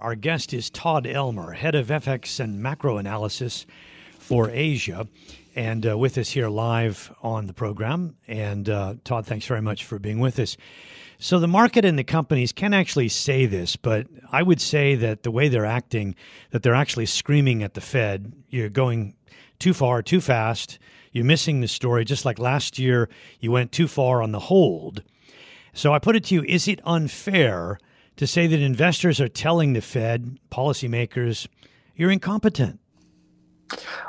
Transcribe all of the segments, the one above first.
Our guest is Todd Elmer, head of FX and macro analysis for Asia, and uh, with us here live on the program. And uh, Todd, thanks very much for being with us. So, the market and the companies can actually say this, but I would say that the way they're acting, that they're actually screaming at the Fed, you're going too far, too fast, you're missing the story. Just like last year, you went too far on the hold. So, I put it to you is it unfair? To say that investors are telling the Fed, policymakers, you're incompetent?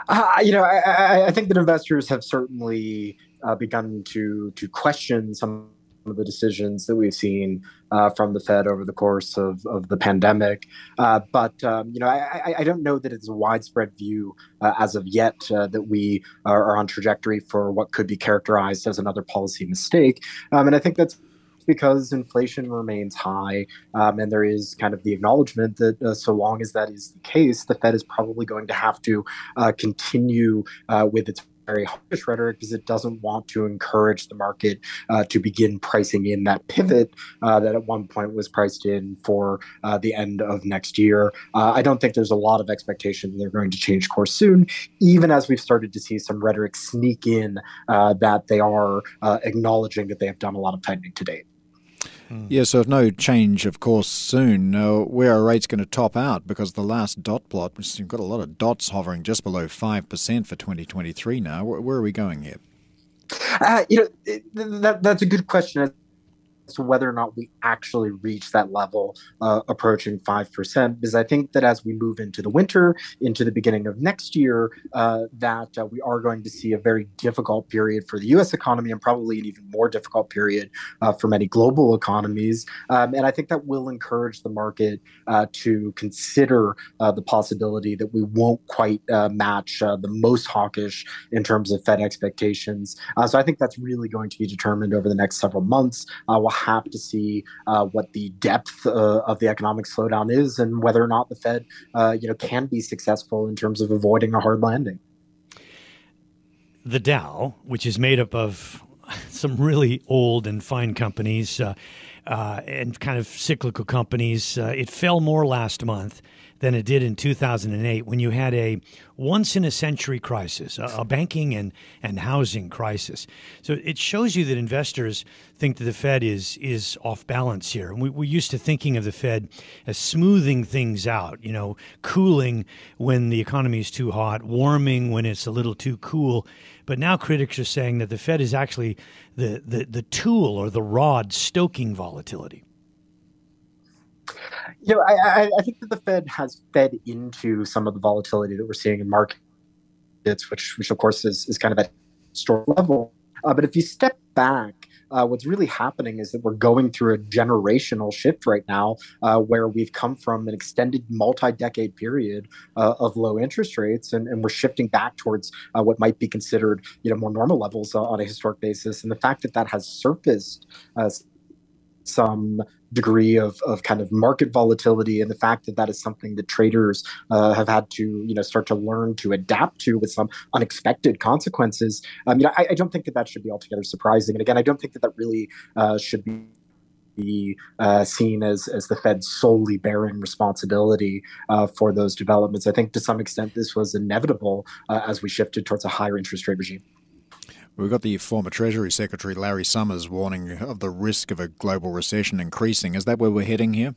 Uh, you know, I, I, think that investors have certainly uh, begun to to question some of the decisions that we've seen uh, from the Fed over the course of, of the pandemic. Uh, but um, you know, I, I, don't know that it's a widespread view uh, as of yet uh, that we are, are, on trajectory for what could be characterized as another policy mistake. Um, and I think that's because inflation remains high, um, and there is kind of the acknowledgement that uh, so long as that is the case, the Fed is probably going to have to uh, continue uh, with its very hawkish rhetoric because it doesn't want to encourage the market uh, to begin pricing in that pivot uh, that at one point was priced in for uh, the end of next year. Uh, I don't think there's a lot of expectation they're going to change course soon, even as we've started to see some rhetoric sneak in uh, that they are acknowledging that they have done a lot of tightening to date. Mm. Yeah, so if no change, of course, soon, uh, where are rates going to top out? Because the last dot plot, you've got a lot of dots hovering just below 5% for 2023 now. Where, where are we going here? Uh, you know, that, that's a good question to whether or not we actually reach that level uh, approaching 5%. Because I think that as we move into the winter, into the beginning of next year, uh, that uh, we are going to see a very difficult period for the US economy and probably an even more difficult period uh, for many global economies. Um, and I think that will encourage the market uh, to consider uh, the possibility that we won't quite match the most hawkish in terms of Fed expectations. so I think that's really going to be determined over the next several months. we'll have to see uh, what the depth uh, of the economic slowdown is and whether or not the Fed, uh, you know, can be successful in terms of avoiding a hard landing. The Dow, which is made up of some really old and fine companies uh, uh, and kind of cyclical companies, it fell more last month than it did in 2008 when you had a once in a century crisis, a, a, banking and, and housing crisis. So it shows you that investors think that the Fed is is off balance here. And we, we're used to thinking of the Fed as smoothing things out, you know, cooling when the economy is too hot, warming when it's a little too cool. But now critics are saying that the Fed is actually the, the, the tool or the rod stoking volatility. You know, I, I think that the Fed has fed into some of the volatility that we're seeing in markets, which, which of course is, is kind of at store level. Uh, but if you step back, uh, what's really happening is that we're going through a generational shift right now, uh, where we've come from an extended multi-decade period uh, of low interest rates, and, and, we're shifting back towards uh, what might be considered, you know, more normal levels uh, on a historic basis. And the fact that that has surfaced some degree of, of kind of market volatility and the fact that that is something that traders uh, have had to you know start to learn to adapt to with some unexpected consequences um, you know I, I, don't think that that should be altogether surprising and again i don't think that that really uh, should be be uh, seen as as the Fed solely bearing responsibility uh, for those developments. I think to some extent this was inevitable uh, as we shifted towards a higher interest rate regime. We've got the former Treasury Secretary Larry Summers warning of the risk of a global recession increasing. Is that where we're heading here?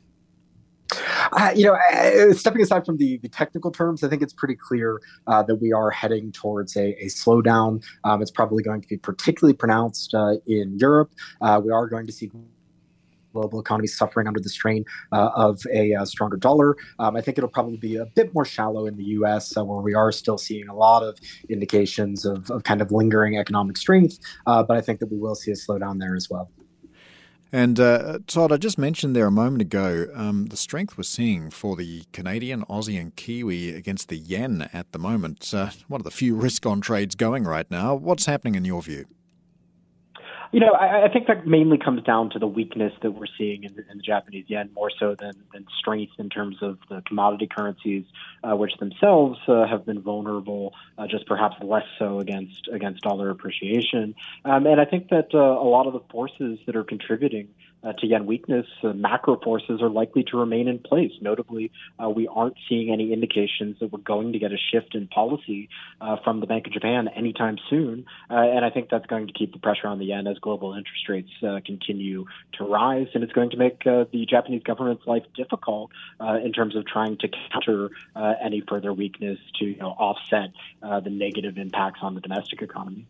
Uh, you know, uh, stepping aside from the, the technical terms, I think it's pretty clear uh, that we are heading towards a, a slowdown. Um, it's probably going to be particularly pronounced uh, in Europe. Uh, we are going to see global economy suffering under the strain uh, of a uh, stronger dollar. Um, I think it'll probably be a bit more shallow in the U.S., uh, where we are still seeing a lot of indications of, of kind of lingering economic strength. Uh, but I think that we will see a slowdown there as well. And uh, Todd, I just mentioned there a moment ago um, the strength we're seeing for the Canadian, Aussie, and Kiwi against the yen at the moment. Uh, one of the few risk on trades going right now. What's happening in your view? You know, I, I think that mainly comes down to the weakness that we're seeing in, the, in the Japanese yen more so than, than strength in terms of the commodity currencies, uh, which themselves uh, have been vulnerable, uh, just perhaps less so against against dollar appreciation. Um, and I think that uh, a lot of the forces that are contributing uh, to yen weakness, uh, macro forces are likely to remain in place. Notably, uh, we aren't seeing any indications that we're going to get a shift in policy uh, from the Bank of Japan anytime soon. Uh, and I think that's going to keep the pressure on the yen as global interest rates uh, continue to rise. And it's going to make the Japanese government's life difficult in terms of trying to counter any further weakness to you know, offset the negative impacts on the domestic economy.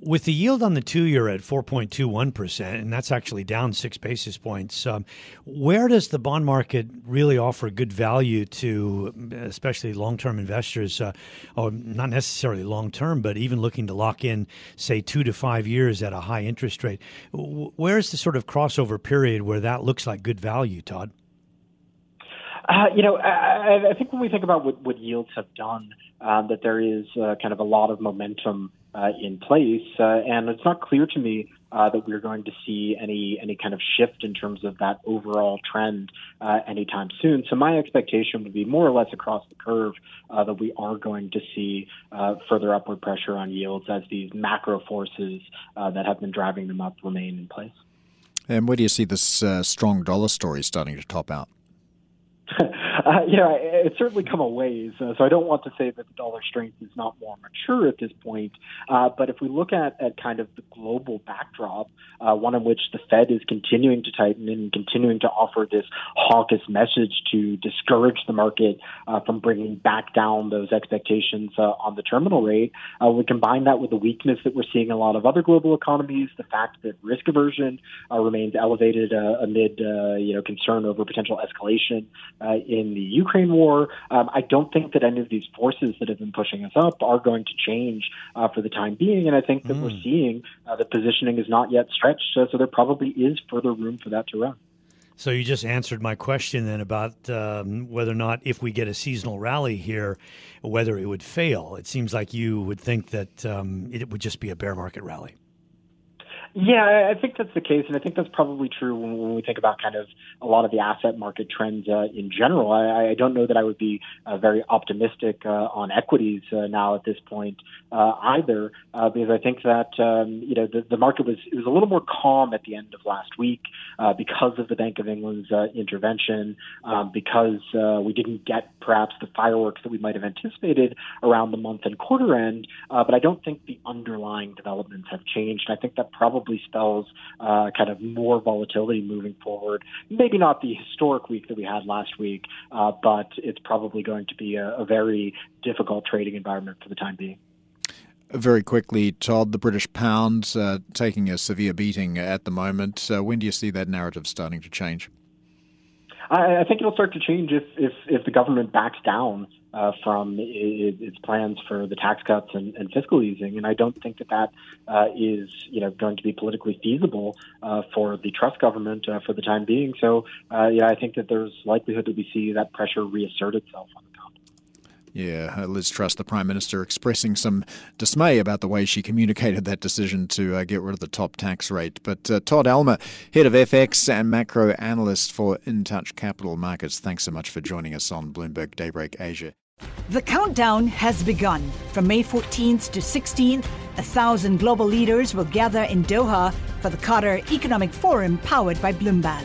With the yield on the two year at 4.21%, and that's actually down six basis points, um, where does the bond market really offer good value to especially long term investors, uh, or not necessarily long term, but even looking to lock in, say, two to five years at a high interest rate? Where's the sort of crossover period where that looks like good value, Todd? Uh, you know, I, I, think when we think about what, what yields have done, um, that there is uh, kind of a lot of momentum uh, in place, uh, and it's not clear to me uh, that we're going to see any any kind of shift in terms of that overall trend uh, anytime soon. So my expectation would be more or less across the curve uh, that we are going to see uh, further upward pressure on yields as these macro forces that have been driving them up remain in place. And where do you see this strong dollar story starting to top out? Uh, know, it's certainly come a ways. Uh, so I don't want to say that the dollar strength is not more mature at this point. Uh, but if we look at, at kind of the global backdrop, uh, one in which the Fed is continuing to tighten and continuing to offer this hawkish message to discourage the market uh, from bringing back down those expectations uh, on the terminal rate, we combine that with the weakness that we're seeing in a lot of other global economies, the fact that risk aversion remains elevated amid you know concern over potential escalation in the Ukraine war. Um, I don't think that any of these forces that have been pushing us up are going to change uh, for the time being. And I think that mm. we're seeing uh, the positioning is not yet stretched. Uh, so there probably is further room for that to run. So you just answered my question then about um, whether or not, if we get a seasonal rally here, whether it would fail. It seems like you would think that um, it would just be a bear market rally. Yeah, I think that's the case, and I think that's probably true when, when we think about kind of a lot of the asset market trends uh, in general. I, I don't know that I would be uh, very optimistic uh, on equities uh, now at this point uh, either, uh, because I think that um, you know the, the market was it was a little more calm at the end of last week because of the Bank of England's intervention, um, because we didn't get perhaps the fireworks that we might have anticipated around the month and quarter end. but I don't think the underlying developments have changed. I think that probably probably spells uh, kind of more volatility moving forward. Maybe not the historic week that we had last week, uh, but it's probably going to be a, a very difficult trading environment for the time being. Very quickly, Todd, the British pound uh, taking a severe beating at the moment. Uh, when do you see that narrative starting to change? I, I think it'll start to change if if, if the government backs down uh, from its plans for the tax cuts and, and, fiscal easing, and I don't think that that uh, is you know going to be politically feasible uh, for the Truss government uh, for the time being. So uh, yeah, I think that there's likelihood that we see that pressure reassert itself on yeah, Liz Truss, the Prime Minister, expressing some dismay about the way she communicated that decision to uh, get rid of the top tax rate. But uh, Todd Elmer, Head of FX and Macro Analyst for InTouch Capital Markets, thanks so much for joining us on Bloomberg Daybreak Asia. The countdown has begun. From May 14th to 16th, a thousand global leaders will gather in Doha for the Qatar Economic Forum powered by Bloomberg.